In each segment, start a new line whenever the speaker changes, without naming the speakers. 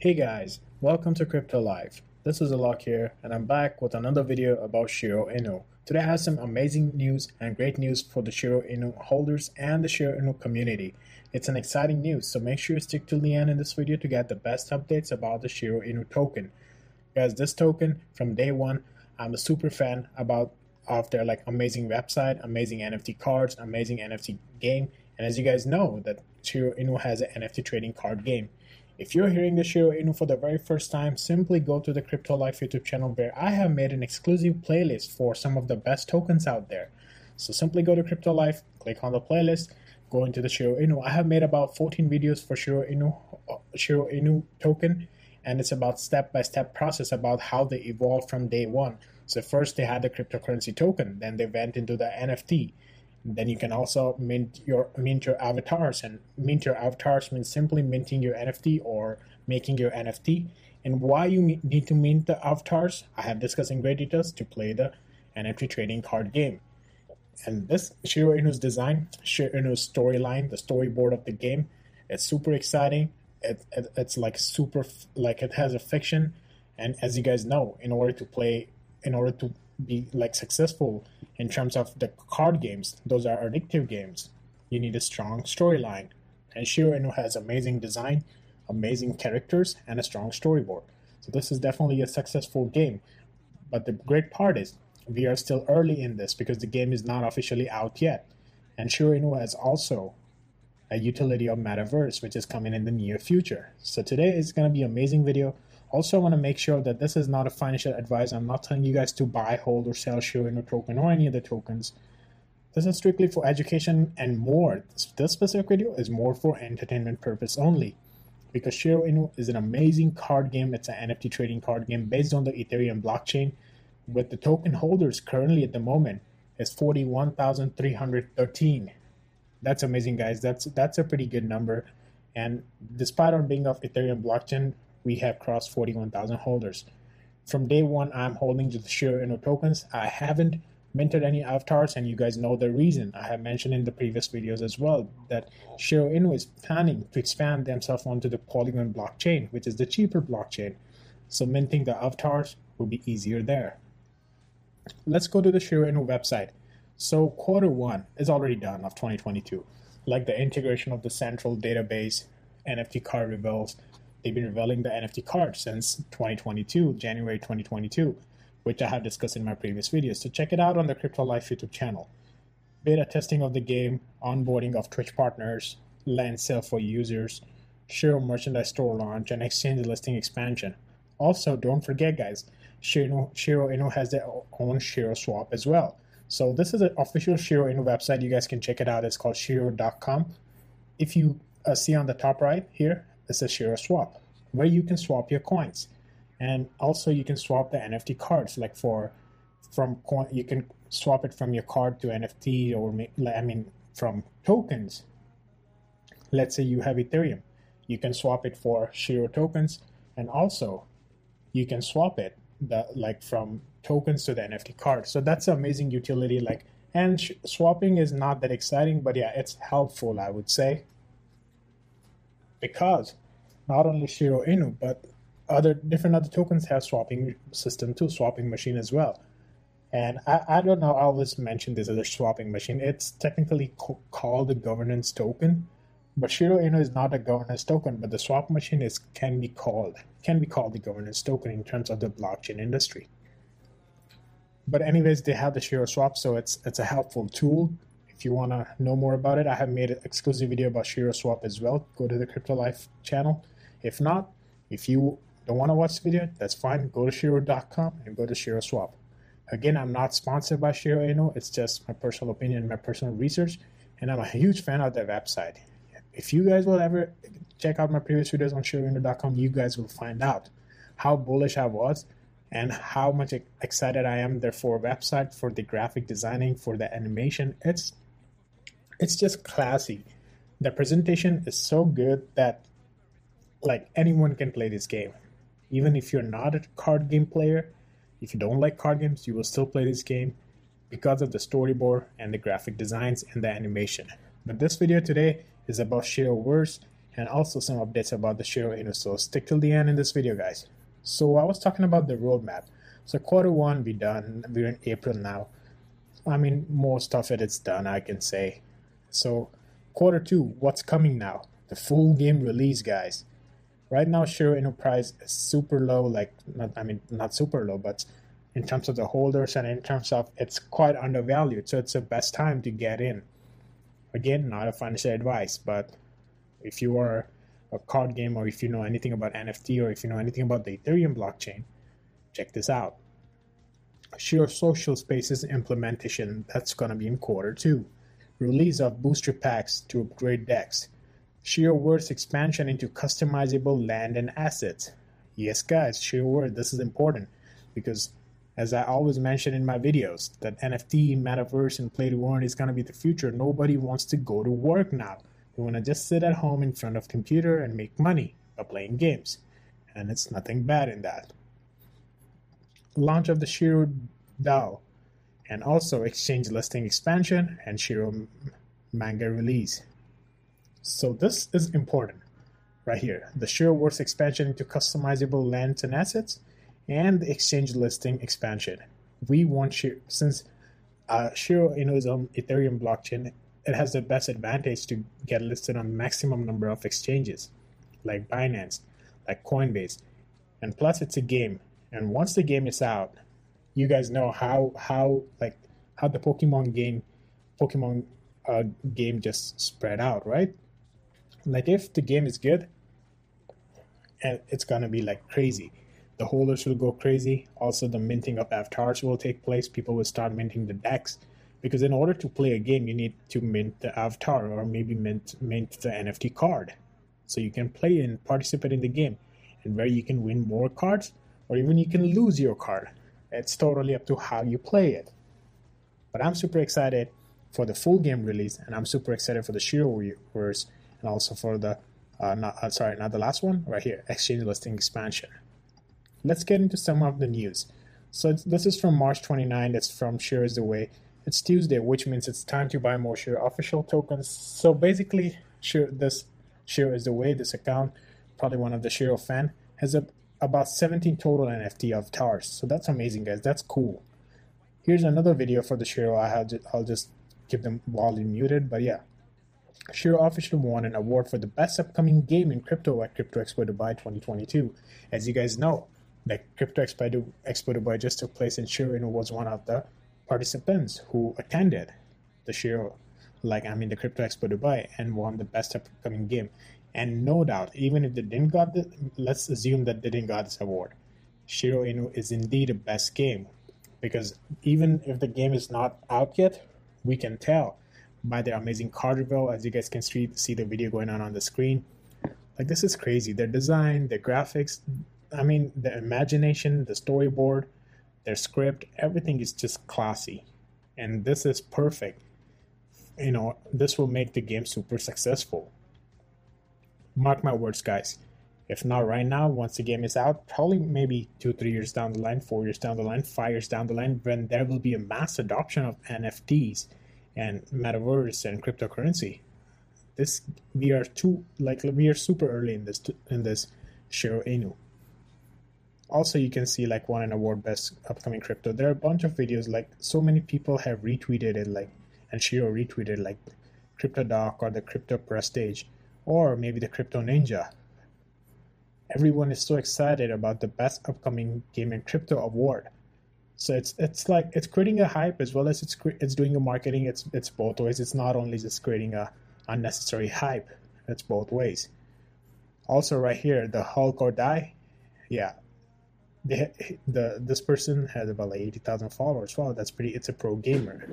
Hey guys, welcome to Crypto Live. This is Alok here, and I'm back with another video about Shiryo Inu. Today I have some amazing news and great news for the Shiryo Inu holders and the Shiryo Inu community. It's an exciting news, so make sure you stick to the end in this video to get the best updates about the Shiryo Inu token. Guys, this token from day one, I'm a super fan about of their like amazing website, amazing NFT cards, amazing NFT game, and as you guys know, that Shiryo Inu has an NFT trading card game. If you're hearing the Shiryo Inu for the very first time, simply go to the Crypto Life YouTube channel where I have made an exclusive playlist for some of the best tokens out there. So simply go to Crypto Life, click on the playlist, go into the Shiryo Inu. I have made about 14 videos for Shiryo Inu, uh, Shiryo Inu token, and it's about step-by-step process about how they evolved from day one. So first they had the cryptocurrency token, then they went into the NFT, then you can also mint your mint your avatars, and mint your avatars means simply minting your NFT or making your NFT. And why you need to mint the avatars, I have discussed in great details to play the NFT trading card game. And this Shiryo Inu's design, Shiryo Inu's storyline, the storyboard of the game, it's super exciting. It, it, it's like super, like it has a fiction. And as you guys know, in order to play, in order to be like successful in terms of the card games. Those are addictive games. You need a strong storyline. And Shiryo Inu has amazing design, amazing characters, and a strong storyboard. So this is definitely a successful game. But the great part is we are still early in this because the game is not officially out yet. And Shiryo Inu has also a utility of metaverse which is coming in the near future. So today is going to be an amazing video also, I want to make sure that this is not a financial advice. I'm not telling you guys to buy, hold, or sell Shiryo Inu token or any of the tokens. This is strictly for education and more. This specific video is more for entertainment purpose only. Because Shiryo Inu is an amazing card game. It's an NFT trading card game based on the Ethereum blockchain. With the token holders currently at the moment is 41,313. That's amazing, guys. That's that's a pretty good number. And despite on being off Ethereum blockchain, we have crossed 41,000 holders. From day one, I'm holding the Shiryo Inu tokens. I haven't minted any avatars, and you guys know the reason. I have mentioned in the previous videos as well that Shiryo Inu is planning to expand themselves onto the Polygon blockchain, which is the cheaper blockchain. So minting the avatars will be easier there. Let's go to the Shiryo Inu website. So quarter one is already done of 2022, like the integration of the central database, NFT card reveals, they've been revealing the NFT card since 2022, January 2022, which I have discussed in my previous videos. So check it out on the Crypto Life YouTube channel. Beta testing of the game, onboarding of Twitch partners, land sale for users, Shiryo merchandise store launch, and exchange listing expansion. Also, don't forget, guys, Shiryo, Inu has their own Shiryo swap as well. So this is an official Shiryo Inu website. You guys can check it out. It's called Shiryo.com. If you uh, see on the top right here, is a Shiryo swap where you can swap your coins. And also you can swap the nft cards like for from coin you can swap it from your card to nft or i mean from tokens. Let's say you have ethereum. You can swap it for shiryo tokens and also you can swap it the, like from tokens to the nft card. So that's an amazing utility like and sh- swapping is not that exciting but yeah it's helpful i would say because not only Shiryo Inu, but other different other tokens have swapping system too, swapping machine as well. And I, I don't know, I always mention this as a swapping machine. It's technically co- called a governance token, but Shiryo Inu is not a governance token, but the swap machine is can be called can be called the governance token in terms of the blockchain industry. But anyways, they have the Shiryo swap, so it's it's a helpful tool if you want to know more about it, I have made an exclusive video about Shiryo Swap as well. Go to the Crypto Life channel. If not, if you don't want to watch the video, that's fine. Go to Shiryo.com and go to Shiryo Swap. Again, I'm not sponsored by Shiryo Inu. It's just my personal opinion, my personal research, and I'm a huge fan of that website. If you guys will ever check out my previous videos on ShiryoInu.com, you guys will find out how bullish I was and how much excited I am there for website, for the graphic designing, for the animation. It's it's just classy. The presentation is so good that like anyone can play this game. Even if you're not a card game player, if you don't like card games, you will still play this game because of the storyboard and the graphic designs and the animation. But this video today is about Shiryoverse and also some updates about the Shiryo Inu. So stick till the end in this video, guys. So I was talking about the roadmap. So quarter one we done. We're in April now. I mean, most of it is done, I can say. So quarter two, what's coming now? The full game release, guys. Right now, Shiryo Enterprise is super low. Like, not I mean, not super low, but in terms of the holders and in terms of it's quite undervalued. So it's the best time to get in. Again, not a financial advice, but if you are a card game or if you know anything about NFT or if you know anything about the Ethereum blockchain, check this out. Shiryo Social Spaces implementation, that's going to be in quarter two. Release of booster packs to upgrade decks. Shiryo World's expansion into customizable land and assets. Yes, guys, Shiryo this is important because as I always mention in my videos, that NFT, metaverse, and play to earn is going to be the future. Nobody wants to go to work now. You want to just sit at home in front of computer and make money by playing games. And it's nothing bad in that. Launch of the Shiryo DAO and also exchange listing expansion and Shiryo manga release. So this is important right here. The Shiryo Works expansion into customizable lands and assets and the exchange listing expansion. We want Shiryo, since uh, Shiryo is on Ethereum blockchain it has the best advantage to get listed on maximum number of exchanges like Binance, like Coinbase. And plus it's a game. And once the game is out, you guys know how how like how the Pokemon game Pokemon uh, game just spread out, right? Like if the game is good, and it's gonna be like crazy. The holders will go crazy. Also, the minting of avatars will take place. People will start minting the decks because in order to play a game you need to mint the avatar or maybe mint mint the nft card so you can play and participate in the game and where you can win more cards or even you can lose your card it's totally up to how you play it. But i'm super excited for the full game release and i'm super excited for the shiryo verse and also for the uh, not, uh, sorry not the last one right here exchange listing expansion. Let's get into some of the news. So this is from march 29 That's from Shiryo is the way. It's Tuesday, which means it's time to buy more Shiryo official tokens. So basically, Shiryo, this Shiryo is the way this account, probably one of the Shiryo fan, has a, about 17 total NFT of avatars. So that's amazing, guys. That's cool. Here's another video for the Shiryo. I have to, I'll just keep them volume muted, but yeah. Shiryo officially won an award for the best upcoming game in crypto at Crypto Expo Dubai 2022. As you guys know, the Crypto Expo, Expo Dubai just took place, and Shiryo was one of the participants who attended the Shiryo, like I mean the Crypto Expo Dubai, and won the best upcoming game. And no doubt, even if they didn't got the, let's assume that they didn't got this award. Shiryo Inu is indeed the best game because even if the game is not out yet, we can tell by their amazing card reveal. As you guys can see, see the video going on on the screen. Like this is crazy. Their design, their graphics, I mean, the imagination, the storyboard, their script, everything is just classy. And this is perfect. You know, this will make the game super successful. Mark my words, guys. If not right now, once the game is out, probably maybe two, three years down the line, four years down the line, five years down the line, when there will be a mass adoption of NFTs and metaverse and cryptocurrency. This we are too like we are super early in this in this Shiryo Inu also you can see like won an award best upcoming crypto there are a bunch of videos like so many people have retweeted it like and shiryo retweeted like crypto doc or the crypto prestige or maybe the crypto ninja. Everyone is so excited about the best upcoming game in crypto award. So it's it's like it's creating a hype as well as it's it's doing a marketing. It's it's both ways. It's not only just creating a unnecessary hype. It's both ways. Also right here the hulk or die. Yeah. They, the this person has about like eighty thousand followers. Wow, that's pretty. It's a pro gamer.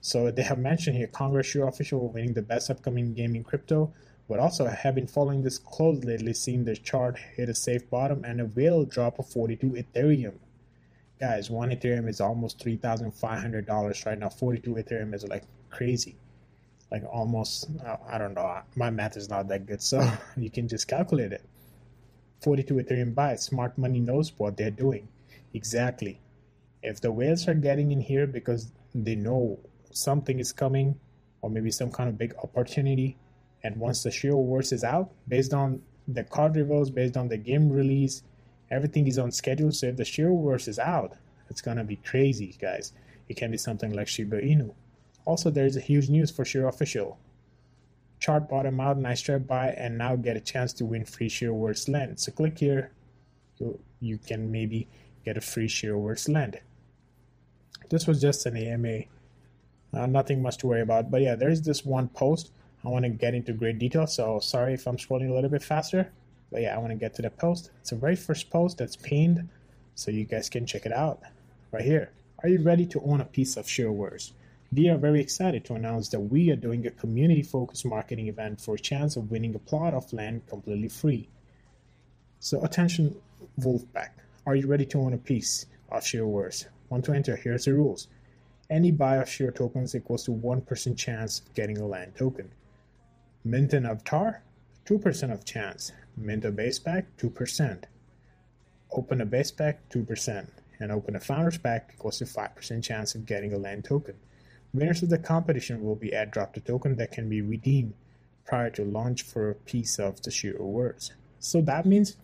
So they have mentioned here Congress Shiryo official winning the best upcoming game in crypto, but also have been following this close lately, seeing the chart hit a safe bottom and a whale drop of 42 Ethereum. Guys, one Ethereum is almost three thousand five hundred dollars right now. 42 Ethereum is like crazy, like almost. I don't know. My math is not that good, so you can just calculate it. 42 Ethereum buys. Smart money knows what they're doing. Exactly. If the whales are getting in here because they know something is coming or maybe some kind of big opportunity, And once the Shiryo Verse is out, based on the card reveals, based on the game release, everything is on schedule. So if the Shiryo Verse is out, it's gonna be crazy, guys. It can be something like Shiba Inu. Also, there's a huge news for Shiryo Official. Chart bottom out, nice try buy, and now get a chance to win free Shiryo Verse land. So click here, you, you can maybe get a free Shiryo Verse land. This was just an AMA, uh, nothing much to worry about. But yeah, there's this one post. I want to get into great detail, so sorry if I'm scrolling a little bit faster. But yeah, I want to get to the post. It's a very first post that's pinned, so you guys can check it out right here. Are you ready to own a piece of Shiryoverse? We are very excited to announce that we are doing a community focused marketing event for a chance of winning a plot of land completely free. So, attention, Wolfpack. Are you ready to own a piece of Shiryoverse? Want to enter? Here's the rules. Any buy of share tokens equals to 1% chance of getting a land token. Mint an avatar, 2% of chance. Mint a base pack, 2%. Open a base pack, 2%. And open a founder's pack equals to 5% chance of getting a land token. Winners of the competition will be airdropped a token that can be redeemed prior to launch for a piece of the Shiryo Verse. So that means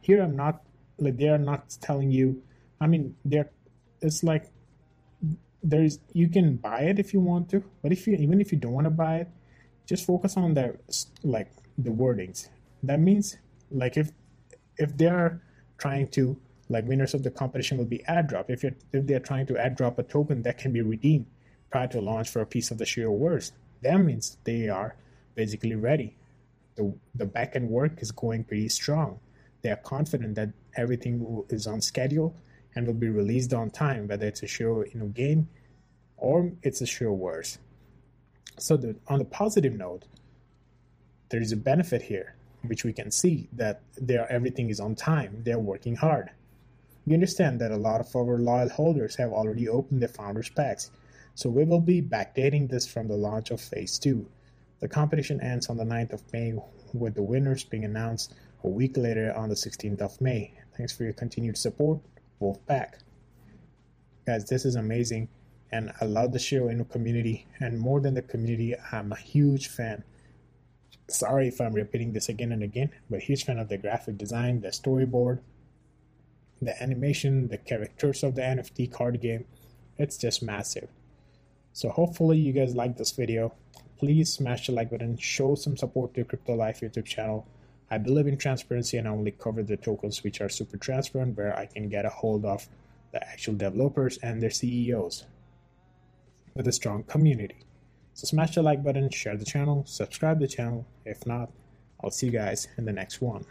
here I'm not like they are not telling you I mean they're it's like there's you can buy it if you want to, but if you even if you don't want to buy it, just focus on the like the wordings. That means like if if they are trying to like winners of the competition will be ad drop. If you if they're trying to ad drop a token that can be redeemed prior to launch for a piece of the Shiryo Verse, that means they are basically ready. The the back end work is going pretty strong. They are confident that everything is on schedule and will be released on time, whether it's a Shiryo Inu game or it's a Shiryo Verse. So the, on the positive note, there is a benefit here, which we can see that everything is on time. They're working hard. We understand that a lot of our loyal holders have already opened their founders packs, so we will be backdating this from the launch of Phase 2. The competition ends on the 9th of May, with the winners being announced a week later on the 16th of May. Thanks for your continued support. Wolfpack. Guys, this is amazing, and I love the Shiryo Inu community, and more than the community, I'm a huge fan. Sorry if I'm repeating this again and again, but huge fan of the graphic design, the storyboard, the animation, the characters of the NFT card game. It's just massive. So hopefully you guys like this video. Please smash the like button, show some support to Crypto Life YouTube channel. I believe in transparency and I only cover the tokens which are super transparent where I can get a hold of the actual developers and their CEOs with a strong community. So smash the like button, share the channel, subscribe the channel. If not, I'll see you guys in the next one.